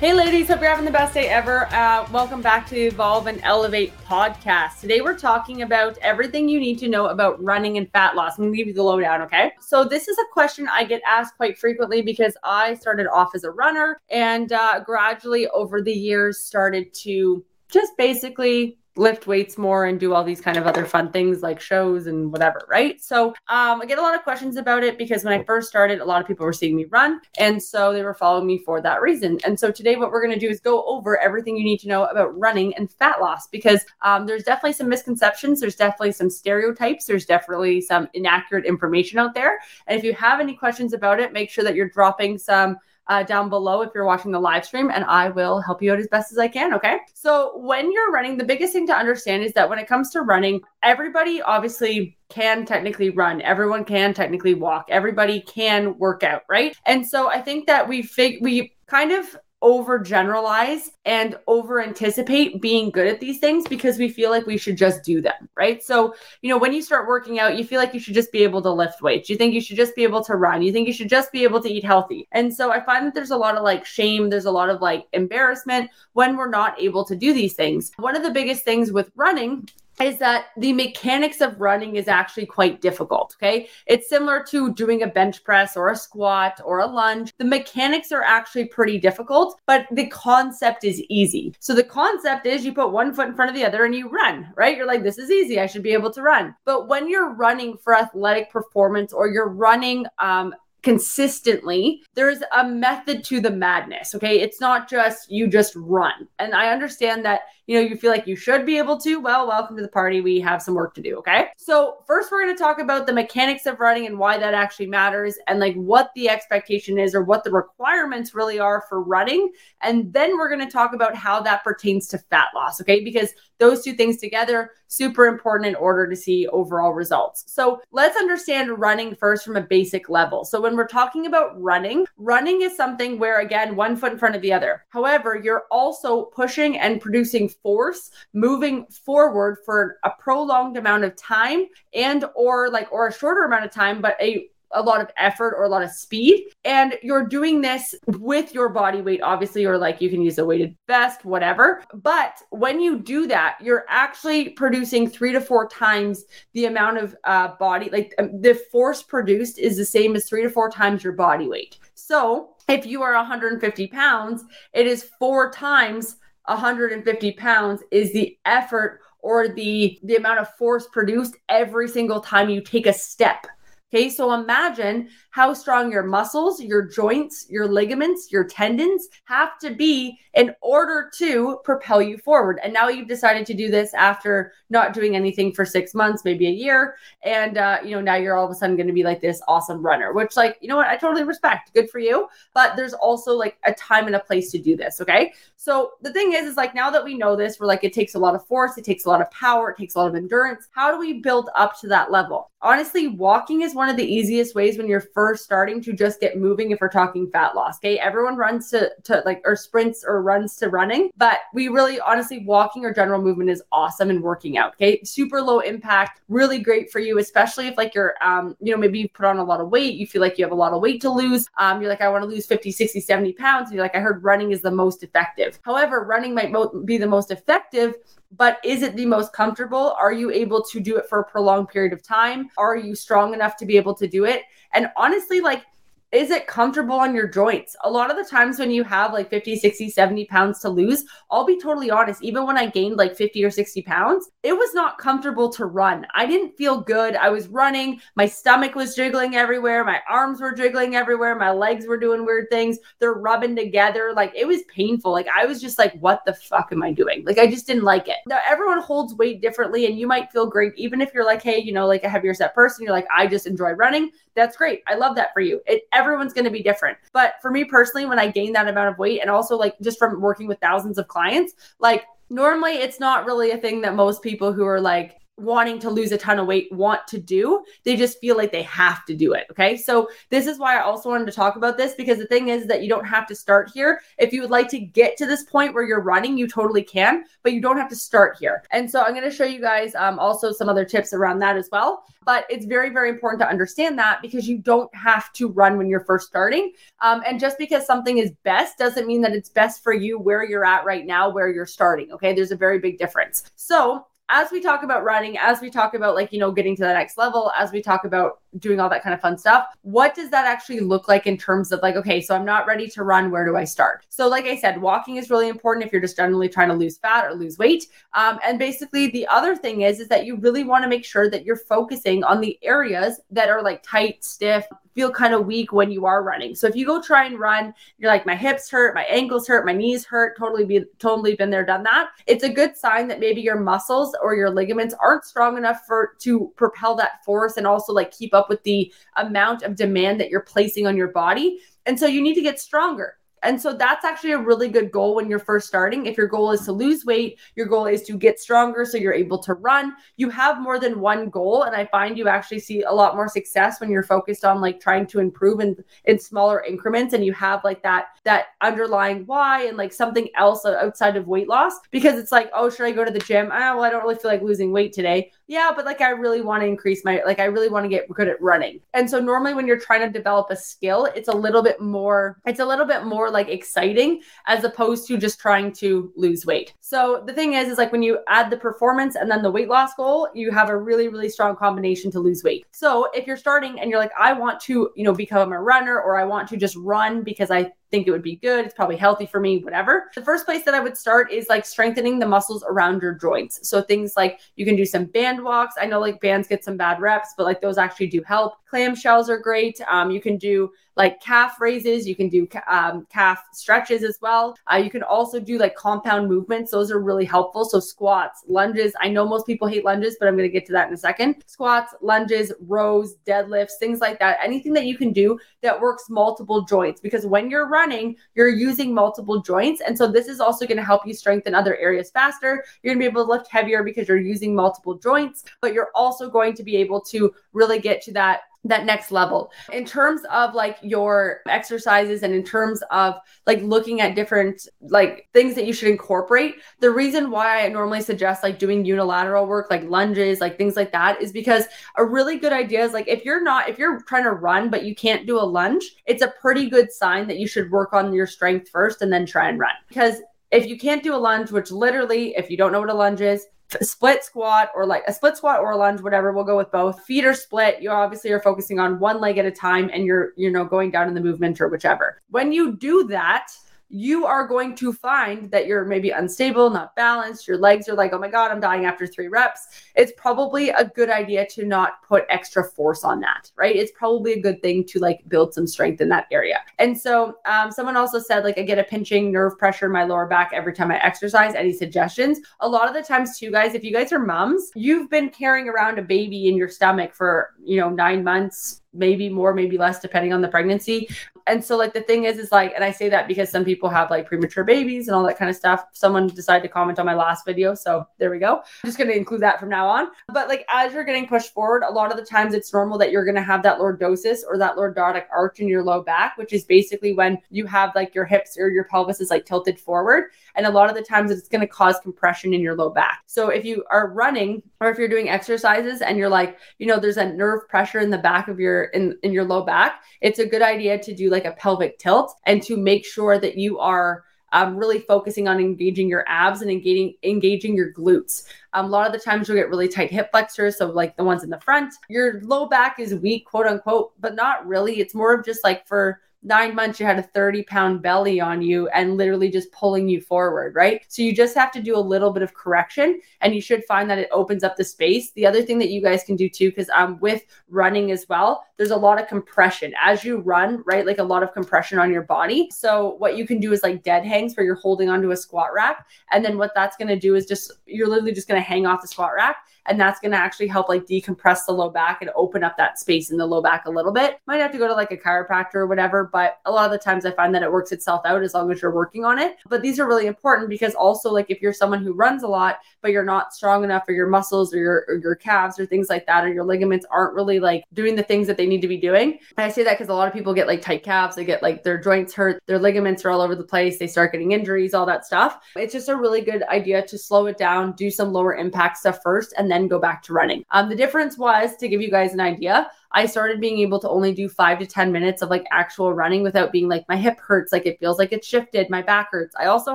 Hey, ladies, hope you're having the best day ever. Uh, welcome back to the Evolve and Elevate podcast. Today, we're talking about everything you need to know about running and fat loss. I'm going to give you the lowdown, okay? So, this is a question I get asked quite frequently because I started off as a runner and uh, gradually over the years started to just basically lift weights more and do all these kind of other fun things like shows and whatever, right? So um, I get a lot of questions about it because when I first started, a lot of people were seeing me run. And so they were following me for that reason. And so today, what we're going to do is go over everything you need to know about running and fat loss because um, there's definitely some misconceptions. There's definitely some stereotypes. There's definitely some inaccurate information out there. And if you have any questions about it, make sure that you're dropping some uh, down below if you're watching the live stream, and I will help you out as best as I can. Okay. So, when you're running, the biggest thing to understand is that when it comes to running, everybody obviously can technically run, everyone can technically walk, everybody can work out, right? And so, I think that we fig- we kind of overgeneralize and over anticipate being good at these things because we feel like we should just do them, right? So, you know, when you start working out, you feel like you should just be able to lift weights. You think you should just be able to run. You think you should just be able to eat healthy. And so I find that there's a lot of like shame, there's a lot of like embarrassment when we're not able to do these things. One of the biggest things with running is that the mechanics of running is actually quite difficult. Okay. It's similar to doing a bench press or a squat or a lunge. The mechanics are actually pretty difficult, but the concept is easy. So the concept is you put one foot in front of the other and you run, right? You're like, this is easy. I should be able to run. But when you're running for athletic performance or you're running, um, consistently, there's a method to the madness. Okay. It's not just you just run. And I understand that you know, you feel like you should be able to, well, welcome to the party. We have some work to do. Okay. So, first, we're going to talk about the mechanics of running and why that actually matters and like what the expectation is or what the requirements really are for running. And then we're going to talk about how that pertains to fat loss. Okay. Because those two things together, super important in order to see overall results. So, let's understand running first from a basic level. So, when we're talking about running, running is something where, again, one foot in front of the other. However, you're also pushing and producing force moving forward for a prolonged amount of time and or like or a shorter amount of time but a a lot of effort or a lot of speed. And you're doing this with your body weight obviously or like you can use a weighted vest whatever. But when you do that you're actually producing three to four times the amount of uh, body like um, the force produced is the same as three to four times your body weight. So if you are 150 pounds it is four times 150 pounds is the effort or the the amount of force produced every single time you take a step Okay, so imagine how strong your muscles, your joints, your ligaments, your tendons have to be in order to propel you forward. And now you've decided to do this after not doing anything for six months, maybe a year. And, uh, you know, now you're all of a sudden going to be like this awesome runner, which, like, you know what? I totally respect. Good for you. But there's also like a time and a place to do this. Okay. So the thing is, is like now that we know this, we're like, it takes a lot of force, it takes a lot of power, it takes a lot of endurance. How do we build up to that level? Honestly, walking is one of the easiest ways when you're first starting to just get moving if we're talking fat loss. Okay. Everyone runs to, to like, or sprints or runs to running, but we really honestly, walking or general movement is awesome and working out. Okay. Super low impact, really great for you, especially if like you're, um, you know, maybe you put on a lot of weight, you feel like you have a lot of weight to lose. Um, you're like, I want to lose 50, 60, 70 pounds. And you're like, I heard running is the most effective. However, running might mo- be the most effective but is it the most comfortable? Are you able to do it for a prolonged period of time? Are you strong enough to be able to do it? And honestly, like is it comfortable on your joints? A lot of the times when you have like 50, 60, 70 pounds to lose, I'll be totally honest, even when I gained like 50 or 60 pounds, it was not comfortable to run. I didn't feel good. I was running, my stomach was jiggling everywhere, my arms were jiggling everywhere, my legs were doing weird things. They're rubbing together. Like it was painful. Like I was just like, what the fuck am I doing? Like I just didn't like it. Now, everyone holds weight differently, and you might feel great, even if you're like, hey, you know, like a heavier set person, you're like, I just enjoy running. That's great. I love that for you. It everyone's going to be different. But for me personally, when I gained that amount of weight, and also like just from working with thousands of clients, like normally it's not really a thing that most people who are like wanting to lose a ton of weight want to do. They just feel like they have to do it. Okay. So, this is why I also wanted to talk about this because the thing is that you don't have to start here. If you would like to get to this point where you're running, you totally can, but you don't have to start here. And so, I'm going to show you guys um, also some other tips around that as well. But it's very, very important to understand that because you don't have to run when you're first starting. Um, and just because something is best doesn't mean that it's best for you where you're at right now, where you're starting. Okay. There's a very big difference. So, as we talk about running, as we talk about like, you know, getting to the next level, as we talk about doing all that kind of fun stuff, what does that actually look like in terms of like, okay, so I'm not ready to run. Where do I start? So, like I said, walking is really important if you're just generally trying to lose fat or lose weight. Um, and basically, the other thing is, is that you really want to make sure that you're focusing on the areas that are like tight, stiff, feel kind of weak when you are running. So if you go try and run, you're like, my hips hurt, my ankles hurt, my knees hurt, totally be totally been there, done that. It's a good sign that maybe your muscles or your ligaments aren't strong enough for to propel that force and also like keep up with the amount of demand that you're placing on your body. And so you need to get stronger. And so that's actually a really good goal when you're first starting. If your goal is to lose weight, your goal is to get stronger so you're able to run. You have more than one goal. And I find you actually see a lot more success when you're focused on like trying to improve in, in smaller increments and you have like that that underlying why and like something else outside of weight loss. Because it's like, oh, should I go to the gym? Oh, well, I don't really feel like losing weight today yeah, but like I really want to increase my like I really want to get good at running. And so normally when you're trying to develop a skill, it's a little bit more it's a little bit more like exciting as opposed to just trying to lose weight. So the thing is is like when you add the performance and then the weight loss goal, you have a really really strong combination to lose weight. So if you're starting and you're like I want to, you know, become a runner or I want to just run because I think it would be good. It's probably healthy for me, whatever. The first place that I would start is like strengthening the muscles around your joints. So things like you can do some band walks. I know like bands get some bad reps, but like those actually do help. Clamshells are great. Um, you can do like calf raises. You can do um, calf stretches as well. Uh, you can also do like compound movements. Those are really helpful. So squats, lunges. I know most people hate lunges, but I'm going to get to that in a second. Squats, lunges, rows, deadlifts, things like that. Anything that you can do that works multiple joints because when you're running, you're using multiple joints. And so this is also going to help you strengthen other areas faster. You're going to be able to lift heavier because you're using multiple joints, but you're also going to be able to really get to that that next level. In terms of like your exercises and in terms of like looking at different like things that you should incorporate the reason why i normally suggest like doing unilateral work like lunges like things like that is because a really good idea is like if you're not if you're trying to run but you can't do a lunge it's a pretty good sign that you should work on your strength first and then try and run. Because if you can't do a lunge which literally if you don't know what a lunge is split squat or like a split squat or a lunge whatever we'll go with both. Feet are split. You obviously are focusing on one leg at a time and you're you know going down in the movement or whichever. When you do that you are going to find that you're maybe unstable, not balanced. Your legs are like, oh my God, I'm dying after three reps. It's probably a good idea to not put extra force on that, right? It's probably a good thing to like build some strength in that area. And so, um, someone also said, like, I get a pinching nerve pressure in my lower back every time I exercise. Any suggestions? A lot of the times, too, guys, if you guys are moms, you've been carrying around a baby in your stomach for, you know, nine months, maybe more, maybe less, depending on the pregnancy. And so, like, the thing is, is like, and I say that because some people have like premature babies and all that kind of stuff. Someone decided to comment on my last video. So there we go. I'm just going to include that from now on. But like, as you're getting pushed forward, a lot of the times it's normal that you're going to have that lordosis or that lordotic arch in your low back, which is basically when you have like your hips or your pelvis is like tilted forward. And a lot of the times it's going to cause compression in your low back. So if you are running or if you're doing exercises and you're like, you know, there's a nerve pressure in the back of your in in your low back, it's a good idea to do like a pelvic tilt and to make sure that you are um, really focusing on engaging your abs and engaging engaging your glutes. Um, a lot of the times you'll get really tight hip flexors, so like the ones in the front. Your low back is weak, quote unquote, but not really. It's more of just like for nine months you had a 30 pound belly on you and literally just pulling you forward, right? So you just have to do a little bit of correction and you should find that it opens up the space. The other thing that you guys can do too, because I'm um, with running as well, there's a lot of compression as you run, right? Like a lot of compression on your body. So what you can do is like dead hangs where you're holding onto a squat rack. And then what that's going to do is just, you're literally just going to hang off the squat rack and that's going to actually help like decompress the low back and open up that space in the low back a little bit. Might have to go to like a chiropractor or whatever, but a lot of the times I find that it works itself out as long as you're working on it. But these are really important because also like if you're someone who runs a lot but you're not strong enough for your muscles or your or your calves or things like that or your ligaments aren't really like doing the things that they need to be doing. And I say that because a lot of people get like tight calves, they get like their joints hurt, their ligaments are all over the place, they start getting injuries, all that stuff. It's just a really good idea to slow it down, do some lower impact stuff first, and then go back to running. Um, the difference was to give you guys an idea. I started being able to only do five to 10 minutes of like actual running without being like, my hip hurts, like it feels like it's shifted, my back hurts. I also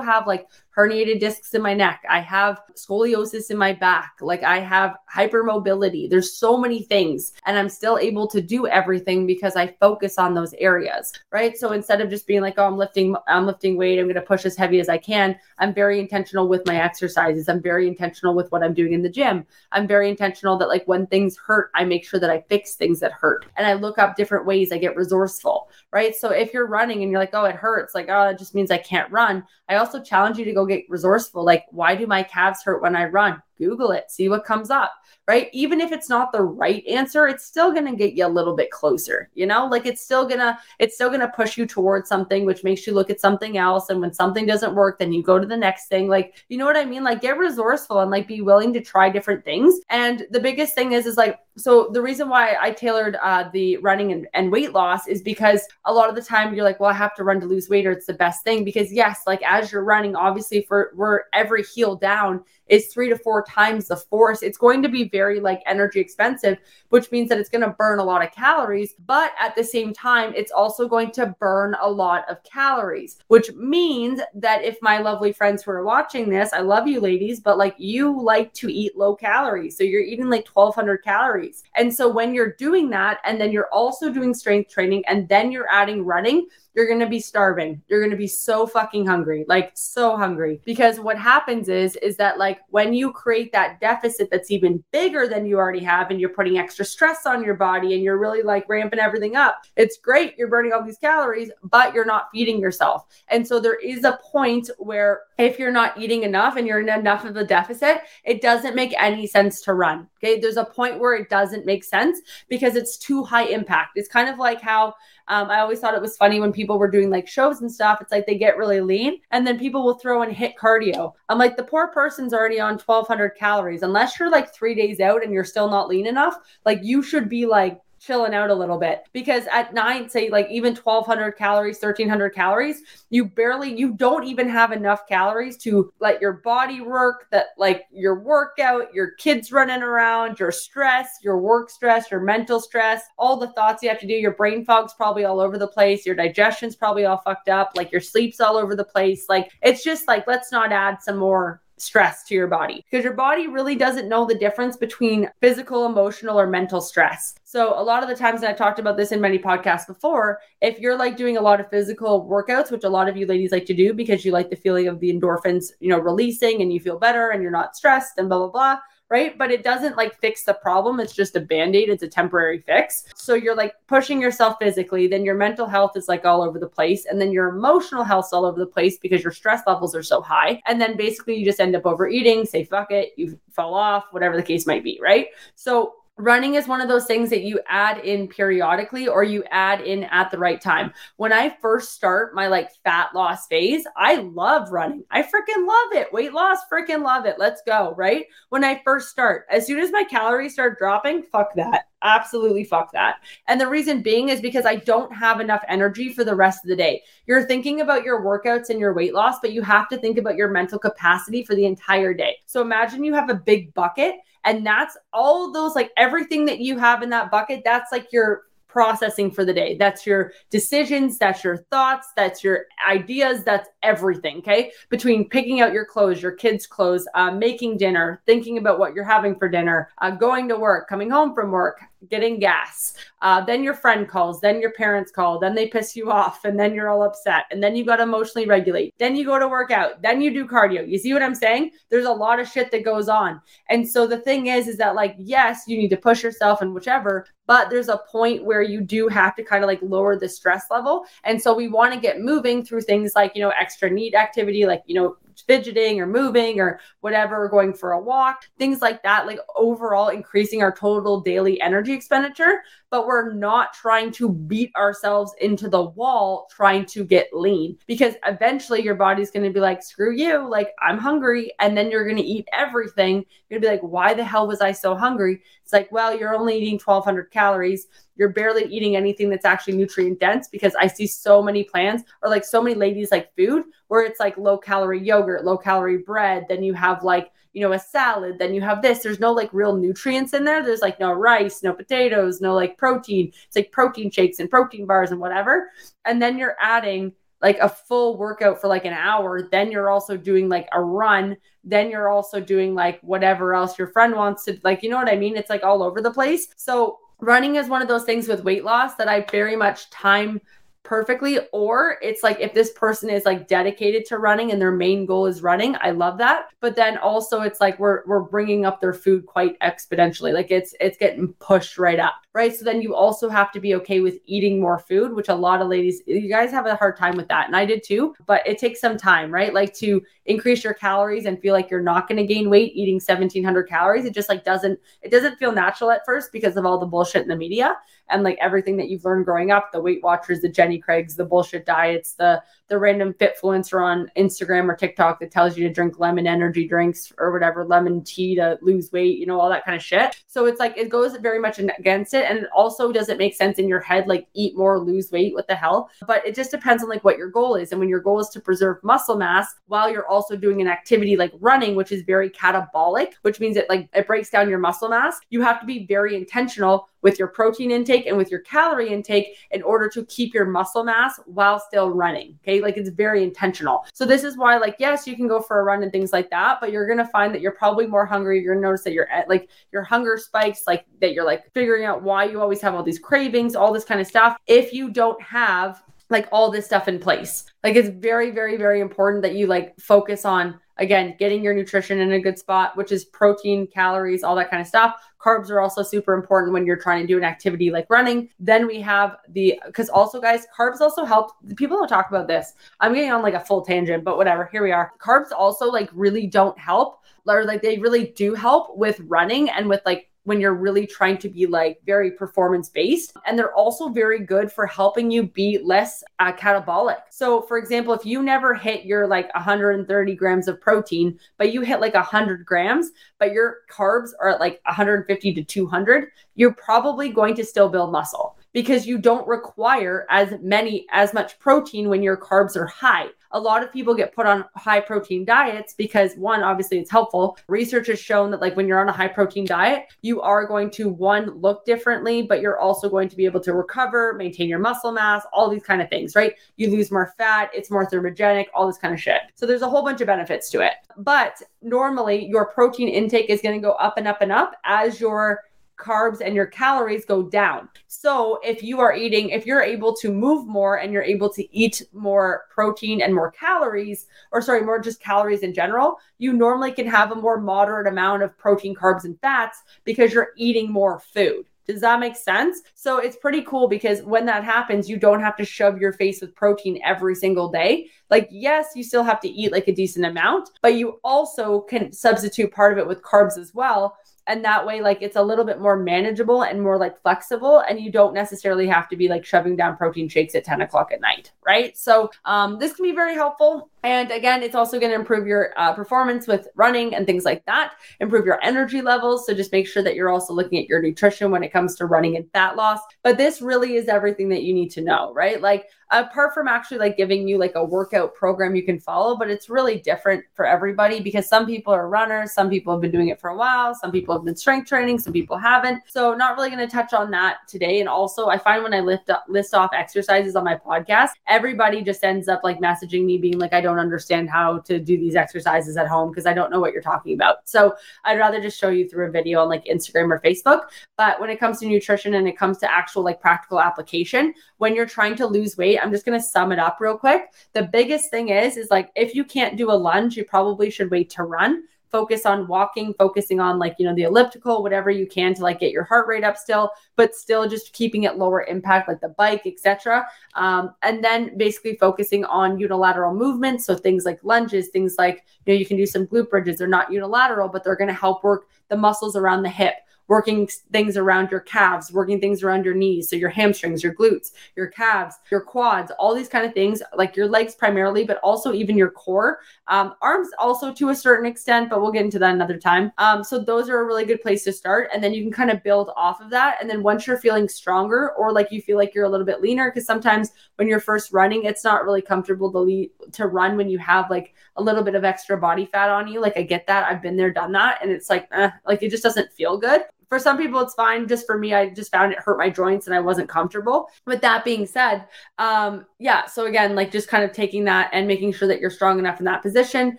have like herniated discs in my neck. I have scoliosis in my back. Like I have hypermobility. There's so many things. And I'm still able to do everything because I focus on those areas. Right. So instead of just being like, oh, I'm lifting, I'm lifting weight, I'm going to push as heavy as I can, I'm very intentional with my exercises. I'm very intentional with what I'm doing in the gym. I'm very intentional that like when things hurt, I make sure that I fix things that hurt. And I look up different ways. I get resourceful. Right. So if you're running and you're like, oh, it hurts, like, oh, it just means I can't run. I also challenge you to go get resourceful. Like, why do my calves hurt when I run? Google it, see what comes up, right? Even if it's not the right answer, it's still going to get you a little bit closer, you know? Like it's still going to it's still going to push you towards something which makes you look at something else and when something doesn't work, then you go to the next thing. Like, you know what I mean? Like get resourceful and like be willing to try different things. And the biggest thing is is like so the reason why I tailored uh, the running and, and weight loss is because a lot of the time you're like, well, I have to run to lose weight or it's the best thing because yes, like as you're running, obviously for where every heel down is three to four times the force. It's going to be very like energy expensive, which means that it's going to burn a lot of calories. But at the same time, it's also going to burn a lot of calories, which means that if my lovely friends who are watching this, I love you ladies, but like you like to eat low calories. So you're eating like 1200 calories. And so when you're doing that, and then you're also doing strength training, and then you're adding running, you're going to be starving. You're going to be so fucking hungry, like so hungry. Because what happens is, is that like when you create that deficit that's even bigger than you already have and you're putting extra stress on your body and you're really like ramping everything up, it's great. You're burning all these calories, but you're not feeding yourself. And so there is a point where if you're not eating enough and you're in enough of a deficit, it doesn't make any sense to run. Okay. There's a point where it doesn't make sense because it's too high impact. It's kind of like how um, I always thought it was funny when people were doing like shows and stuff. It's like they get really lean and then people will throw in HIIT cardio. I'm like, the poor person's already on 1200 calories. Unless you're like three days out and you're still not lean enough, like you should be like chilling out a little bit because at nine say like even 1200 calories 1300 calories you barely you don't even have enough calories to let your body work that like your workout your kids running around your stress your work stress your mental stress all the thoughts you have to do. Your brain fog's probably all over the place. Your digestion's probably all fucked up. Like your sleep's all over the place. Like it's just like let's not add some more stress to your body because your body really doesn't know the difference between physical, emotional, or mental stress. So, a lot of the times, and I talked about this in many podcasts before, if you're like doing a lot of physical workouts, which a lot of you ladies like to do because you like the feeling of the endorphins, you know, releasing and you feel better and you're not stressed and blah, blah, blah right? But it doesn't like fix the problem. It's just a band aid, it's a temporary fix. So you're like pushing yourself physically, then your mental health is like all over the place, and then your emotional health's all over the place because your stress levels are so high. And then basically you just end up overeating, say fuck it, you fall off, whatever the case might be, right? So running is one of those things that you add in periodically or you add in at the right time. When I first start my like fat loss phase, I love running. I freaking love it. Weight loss, freaking love it. Let's go, right? When I first start, as soon as my calories start dropping, fuck that. Absolutely fuck that. And the reason being is because I don't have enough energy for the rest of the day. You're thinking about your workouts and your weight loss, but you have to think about your mental capacity for the entire day. So imagine you have a big bucket and that's all those like everything that you have in that bucket that's like your processing for the day. That's your decisions, that's your thoughts, that's your ideas, that's everything. Okay. Between picking out your clothes, your kids' clothes, uh, making dinner, thinking about what you're having for dinner, uh, going to work, coming home from work, getting gas. Uh, then your friend calls, then your parents call, then they piss you off, and then you're all upset. And then you got to emotionally regulate. Then you go to work out, then you do cardio. You see what I'm saying? There's a lot of shit that goes on. And so the thing is, is that like, yes, you need to push yourself and whichever, but there's a point where you do have to kind of like lower the stress level. And so we want to get moving through things like, you know, extra NEAT activity, like, you know, fidgeting or moving or whatever, going for a walk, things like that, like overall increasing our total daily energy expenditure. But we're not trying to beat ourselves into the wall trying to get lean because eventually your body's going to be like, screw you, like I'm hungry. And then you're going to eat everything. You're going to be like, why the hell was I so hungry? It's like, well, you're only eating 1200 calories you're barely eating anything that's actually nutrient dense because I see so many plans or like so many ladies like food where it's like low calorie yogurt, low calorie bread, then you have like, you know, a salad, then you have this. There's no like real nutrients in there. There's like no rice, no potatoes, no like protein. It's like protein shakes and protein bars and whatever. And then you're adding like a full workout for like an hour. Then you're also doing like a run. Then you're also doing like whatever else your friend wants to, like, you know what I mean? It's like all over the place. So running is one of those things with weight loss that I very much time perfectly or it's like if this person is like dedicated to running and their main goal is running i love that. But then also it's like we're we're bringing up their food quite exponentially. Like it's it's getting pushed right up right? So then you also have to be okay with eating more food which a lot of ladies you guys have a hard time with that and i did too but it takes some time right? Like to increase your calories and feel like you're not going to gain weight eating 1700 calories it just like doesn't it doesn't feel natural at first because of all the bullshit in the media and like everything that you've learned growing up the weight watchers the jenny craigs the bullshit diets the the random fitfluencer on instagram or tiktok that tells you to drink lemon energy drinks or whatever lemon tea to lose weight you know all that kind of shit. So it's like it goes very much against it and it also doesn't make sense in your head like eat more lose weight? What the hell? But it just depends on like what your goal is. And when your goal is to preserve muscle mass while you're also doing an activity like running which is very catabolic which means it like it breaks down your muscle mass you have to be very intentional with your protein intake and with your calorie intake in order to keep your muscle mass while still running. Okay. Like it's very intentional. So this is why, like, yes, you can go for a run and things like that, but you're going to find that you're probably more hungry. You're going to notice that you're at like your hunger spikes, like that you're like figuring out why you always have all these cravings, all this kind of stuff. If you don't have like all this stuff in place. Like it's very, very, very important that you like focus on again getting your nutrition in a good spot, which is protein, calories, all that kind of stuff. Carbs are also super important when you're trying to do an activity like running. Then we have the because also guys, carbs also help. People don't talk about this. I'm getting on like a full tangent, but whatever. Here we are. Carbs also like really don't help or like they really do help with running and with like when you're really trying to be like very performance based. And they're also very good for helping you be less uh, catabolic. So, for example, if you never hit your like 130 grams of protein, but you hit like 100 grams, but your carbs are at like 150 to 200, you're probably going to still build muscle because you don't require as many as much protein when your carbs are high. A lot of people get put on high protein diets because one obviously it's helpful. Research has shown that like when you're on a high protein diet, you are going to one look differently, but you're also going to be able to recover, maintain your muscle mass, all these kind of things, right? You lose more fat, it's more thermogenic, all this kind of shit. So there's a whole bunch of benefits to it. But normally your protein intake is going to go up and up and up as your carbs and your calories go down. So if you are eating, if you're able to move more and you're able to eat more protein and more calories, or sorry, more just calories in general, you normally can have a more moderate amount of protein, carbs, and fats because you're eating more food. Does that make sense? So it's pretty cool because when that happens, you don't have to shove your face with protein every single day. Like, yes, you still have to eat like a decent amount, but you also can substitute part of it with carbs as well and that way like it's a little bit more manageable and more like flexible and you don't necessarily have to be like shoving down protein shakes at 10 o'clock at night right so um, this can be very helpful and again it's also going to improve your uh, performance with running and things like that improve your energy levels. So just make sure that you're also looking at your nutrition when it comes to running and fat loss. But this really is everything that you need to know right? Like apart from actually like giving you like a workout program you can follow, but it's really different for everybody because some people are runners, some people have been doing it for a while, some people have been strength training, some people haven't. So not really going to touch on that today. And also, I find when I lift up, list off exercises on my podcast, everybody just ends up like messaging me being like, I don't understand how to do these exercises at home because I don't know what you're talking about. So I'd rather just show you through a video on like Instagram or Facebook. But when it comes to nutrition and it comes to actual like practical application, when you're trying to lose weight, I'm just going to sum it up real quick. The biggest thing is, is like if you can't do a lunge, you probably should wait to run focus on walking, focusing on like, you know, the elliptical, whatever you can to like get your heart rate up still, but still just keeping it lower impact, like the bike, etc. Um, and then basically focusing on unilateral movements. So things like lunges, things like, you know, you can do some glute bridges. They're not unilateral, but they're going to help work the muscles around the hip working things around your calves, working things around your knees. So your hamstrings, your glutes, your calves, your quads, all these kind of things, like your legs primarily, but also even your core. Um, arms also to a certain extent, but we'll get into that another time. Um, so those are a really good place to start. And then you can kind of build off of that. And then once you're feeling stronger or like you feel like you're a little bit leaner, because sometimes when you're first running, it's not really comfortable to to run when you have like a little bit of extra body fat on you. Like I get that. I've been there, done that. And it's like, eh, like it just doesn't feel good for some people it's fine. Just for me i just found it hurt my joints and i wasn't comfortable. With that being said um yeah so again like just kind of taking that and making sure that you're strong enough in that position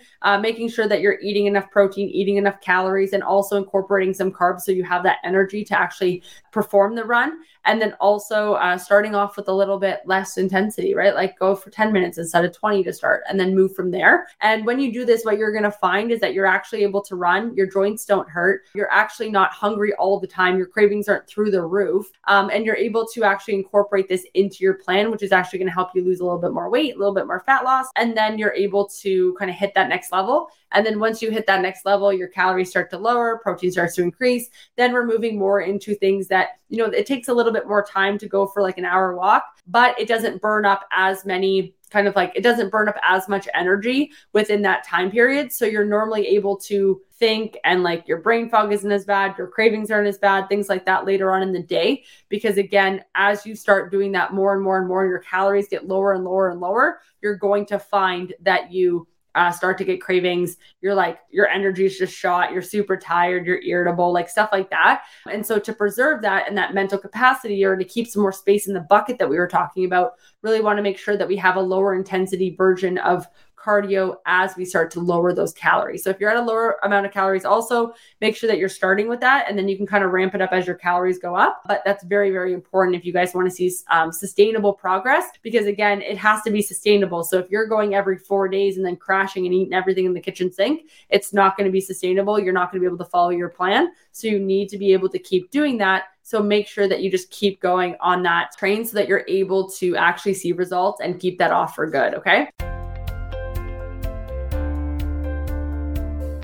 uh, making sure that you're eating enough protein eating enough calories and also incorporating some carbs so you have that energy to actually perform the run and then also uh, starting off with a little bit less intensity right like go for 10 minutes instead of 20 to start and then move from there and when you do this what you're going to find is that you're actually able to run your joints don't hurt you're actually not hungry all the time. Your cravings aren't through the roof. Um, and you're able to actually incorporate this into your plan, which is actually going to help you lose a little bit more weight, a little bit more fat loss. And then you're able to kind of hit that next level. And then once you hit that next level, your calories start to lower, protein starts to increase. Then we're moving more into things that, you know, it takes a little bit more time to go for like an hour walk, but it doesn't burn up as many kind of like it doesn't burn up as much energy within that time period. So you're normally able to think and like your brain fog isn't as bad, your cravings aren't as bad, things like that later on in the day. Because again, as you start doing that more and more and more, and your calories get lower and lower and lower, you're going to find that you uh, start to get cravings. You're like, your energy is just shot. You're super tired. You're irritable, like stuff like that. And so, to preserve that and that mental capacity or to keep some more space in the bucket that we were talking about, really want to make sure that we have a lower intensity version of cardio as we start to lower those calories. So if you're at a lower amount of calories, also make sure that you're starting with that, and then you can kind of ramp it up as your calories go up. But that's very, very important if you guys want to see um, sustainable progress, because again, it has to be sustainable. So if you're going every four days and then crashing and eating everything in the kitchen sink, it's not going to be sustainable. You're not going to be able to follow your plan. So you need to be able to keep doing that so make sure that you just keep going on that train so that you're able to actually see results and keep that off for good. Okay.